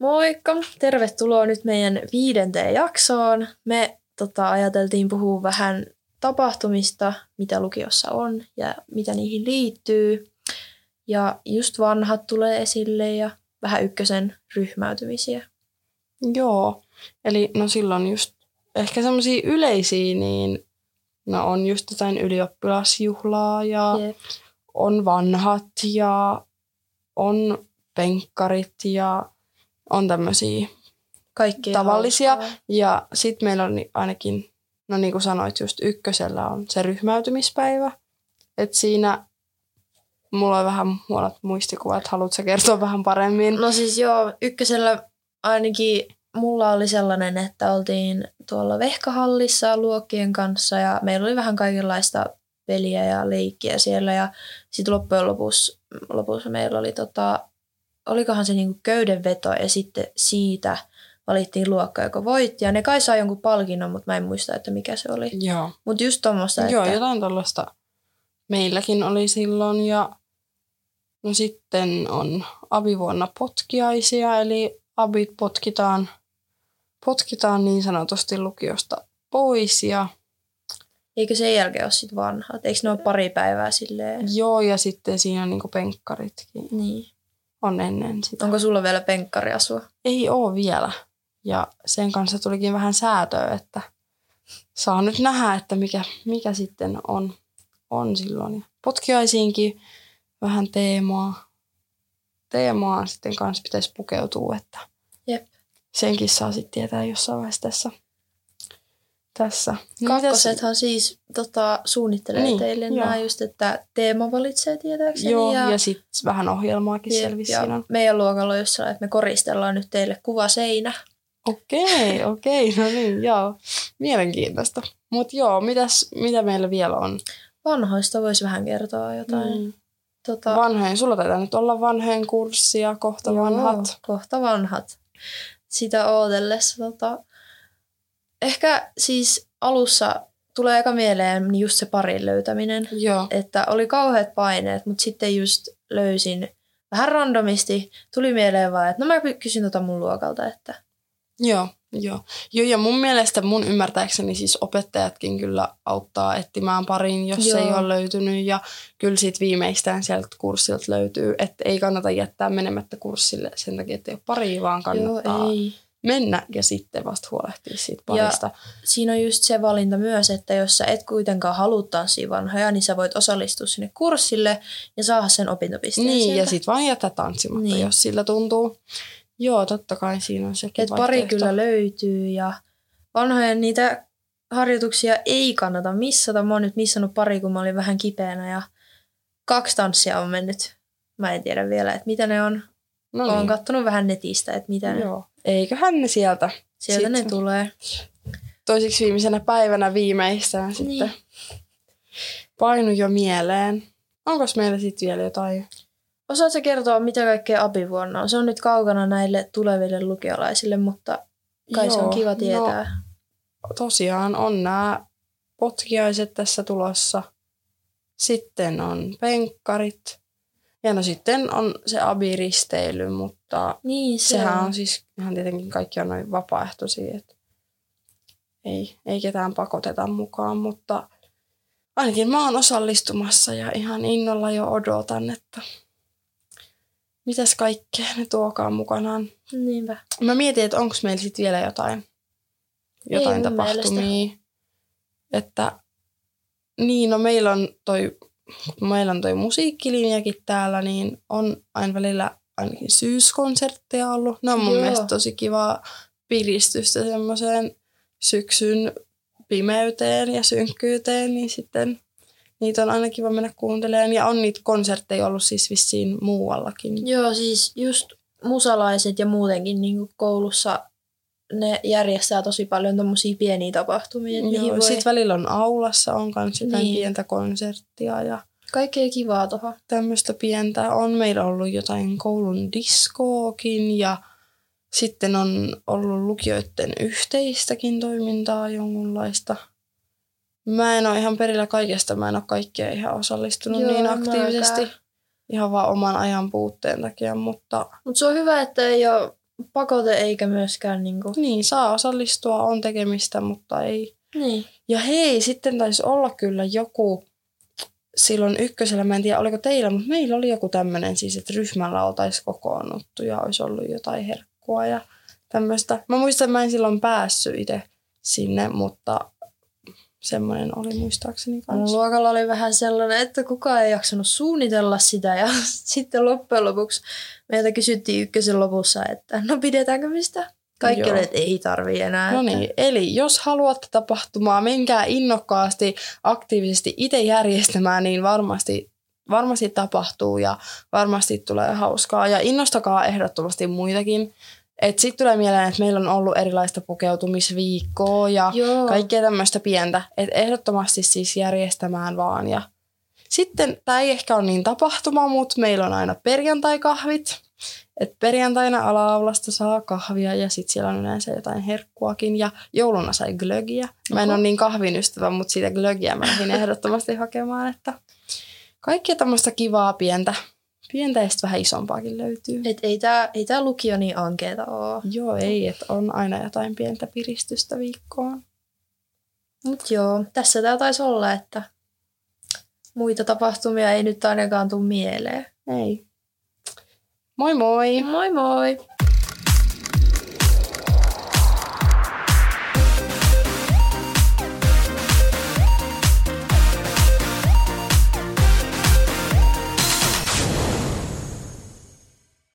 Moikka! Tervetuloa nyt meidän viidenteen jaksoon. Me tota, ajateltiin puhua vähän tapahtumista, mitä lukiossa on ja mitä niihin liittyy. Ja just vanhat tulee esille ja vähän ykkösen ryhmäytymisiä. Joo, eli no silloin just ehkä semmoisia yleisiä, niin no on just jotain ylioppilasjuhlaa ja Jep. on vanhat ja on penkkarit ja on tämmöisiä Kaikki tavallisia. hauskaa. Ja sitten meillä on ainakin, no niin kuin sanoit, just ykkösellä on se ryhmäytymispäivä. Että siinä mulla on vähän huonot muistikuvat, haluatko kertoa vähän paremmin? No siis joo, ykkösellä ainakin mulla oli sellainen, että oltiin tuolla vehkahallissa luokkien kanssa ja meillä oli vähän kaikenlaista peliä ja leikkiä siellä ja sitten loppujen lopussa, lopussa meillä oli tota, olikohan se niinku köydenveto ja sitten siitä valittiin luokka, joka voitti ja ne kai sai jonkun palkinnon, mutta mä en muista, että mikä se oli. Joo. Mutta just tuommoista, Joo, että jotain tällaista meilläkin oli silloin ja no sitten on abivuonna potkiaisia, eli abit potkitaan, potkitaan niin sanotusti lukiosta pois ja eikö sen jälkeen ole sitten vanhat? Eikö ne ole pari päivää silleen? joo ja sitten siinä on niinku penkkaritkin Niin. On ennen sitä. Onko sulla vielä penkkariasua? Ei oo vielä ja sen kanssa tulikin vähän säätöä, että saa nyt nähdä, että mikä, mikä sitten on, on silloin. Ja potkiaisiinkin vähän teemaa. Teemaa sitten kanssa pitäisi pukeutua, että Jep. senkin saa sitten tietää jossain vaiheessa tässä. Tässä. Kakkosethan siis tota, suunnittelee Niin, teille joo. nämä just, että teema valitsee tietääkseni. Joo, ja, ja, sitten vähän ohjelmaakin jep, siellä on. meidän luokalla on jossain, että me koristellaan nyt teille kuvaseinä. Okei, okei, no niin, joo. Mielenkiintoista. Mutta joo, mitäs, mitä meillä vielä on? Vanhoista voisi vähän kertoa jotain. Mm. Tota, Vanhojen, sulla taitaa nyt olla vanhojen kurssia, kohta joo, vanhat. Kohta vanhat. Sitä ootellessa. Tota, ehkä siis alussa tulee eka mieleen just se parin löytäminen. Joo. että oli kauheat paineet, mutta sitten just löysin vähän randomisti. Tuli mieleen vaan, että no mä kysyn tota mun luokalta, että Joo, joo. Joo, ja mun mielestä mun ymmärtääkseni siis opettajatkin kyllä auttaa etsimään parin, jos Joo. ei ole löytynyt. Ja kyllä sit viimeistään sieltä kurssilta löytyy, että ei kannata jättää menemättä kurssille sen takia, että ei ole paria, vaan kannattaa joo, ei. Mennä ja sitten vasta huolehtia siitä Ja parista. Siinä on just se valinta myös, että jos sä et kuitenkaan halua tanssia vanhoja, niin sä voit osallistua sinne kurssille ja saada sen opintopisteen Niin, sieltä. ja sitten vaan jättää tanssimatta, Niin. jos sillä tuntuu. Joo, totta kai siinä on sekin Et pari kyllä löytyy ja vanhojen niitä harjoituksia ei kannata missata. Mä oon nyt missannut pari, kun mä olin vähän kipeänä ja kaksi tanssia on mennyt. Mä en tiedä vielä, että mitä ne on. No Oon niin. kattonut vähän netistä, että mitä ne, Joo. Eiköhän ne sieltä sieltä ne Sitten. tulee. toisiksi viimeisenä päivänä viimeistään sitten Niin. painu jo mieleen. Onko meillä sitten vielä jotain? Osaatko kertoa, mitä kaikkea abivuonna on? Se on nyt kaukana näille tuleville lukiolaisille, mutta kai se on Joo, kiva no- tietää. Tosiaan on nämä potkiaiset tässä tulossa. Sitten on penkkarit. Ja no sitten on se abiristeily, mutta niin, se sehän on. on siis ihan tietenkin kaikki on noin vapaaehtoisia, että ei, ei ketään pakoteta mukaan, mutta ainakin mä oon osallistumassa ja ihan innolla jo odotan, että mitäs kaikkea ne tuokaan mukanaan. Niinpä. Mä mietin, että onko meillä sitten vielä jotain, jotain mun tapahtumia. Että niin, no meillä on toi, kun meillä on toi musiikkilinjakin täällä, niin on aina välillä ainakin syyskonsertteja ollut. Ne on mun Joo. mielestä tosi kivaa piristystä semmoiseen syksyn pimeyteen ja synkkyyteen, niin sitten niitä on aina kiva mennä kuuntelemaan. Ja on niitä konsertteja ollut siis vissiin muuallakin. Joo, siis just musalaiset ja muutenkin niin koulussa ne järjestää tosi paljon tommosia pieniä tapahtumia. Joo, voi sitten välillä on aulassa, on myös jotain Niin. pientä konserttia ja kaikkea kivaa tuohon. tämmöistä pientä. On meillä ollut jotain koulun diskookin ja sitten on ollut lukijoiden yhteistäkin toimintaa jonkunlaista. Mä en ole ihan perillä kaikesta, mä en ole kaikkea ihan osallistunut Joo, niin aktiivisesti. mäkään. Ihan vaan oman ajan puutteen takia, mutta Mutta se on hyvä, että ei ole pakote eikä myöskään niinku... Niin, saa osallistua, on tekemistä, mutta ei. Niin. Ja hei, sitten taisi olla kyllä joku silloin ykkösellä, mä en tiedä oliko teillä, mutta meillä oli joku tämmöinen siis, että ryhmällä oltaisiin kokoonnuttu ja olisi ollut jotain herkkua ja tämmöistä. Mä muistan, että mä en silloin päässyt itse sinne, mutta semmoinen oli muistaakseni kanssa. Luokalla oli vähän sellainen, että kukaan ei jaksanut suunnitella sitä ja sitten loppujen lopuksi meiltä kysyttiin ykkösen lopussa, että no pidetäänkö mistä? Kaikki Joo. oli, että ei tarvi enää. No että- niin, eli jos haluatte tapahtumaa, menkää innokkaasti, aktiivisesti itse järjestämään, niin varmasti, varmasti tapahtuu ja varmasti tulee hauskaa. Ja innostakaa ehdottomasti muitakin. Sitten tulee mieleen, että meillä on ollut erilaista pukeutumisviikkoa ja Joo. kaikkea tämmöistä pientä. Että ehdottomasti siis järjestämään vaan. Ja sitten tämä ei ehkä ole niin tapahtuma, mutta meillä on aina perjantai-kahvit. Et perjantaina ala-aulasta saa kahvia ja sitten siellä on yleensä jotain herkkuakin. Ja jouluna sai glögiä. Mä en Oho. ole niin kahvin ystävä, mutta siitä glögiä mä lähdin ehdottomasti hakemaan. Että kaikkea tämmöistä kivaa pientä. Pientä ja sitten vähän isompaakin löytyy. Et ei tää, ei tää lukio niin ankeeta oo. Joo, ei, että on aina jotain pientä piristystä viikkoon. Mut joo, tässä tää taisi olla, että muita tapahtumia ei nyt ainakaan tuu mieleen. Ei. Moi moi! Moi moi!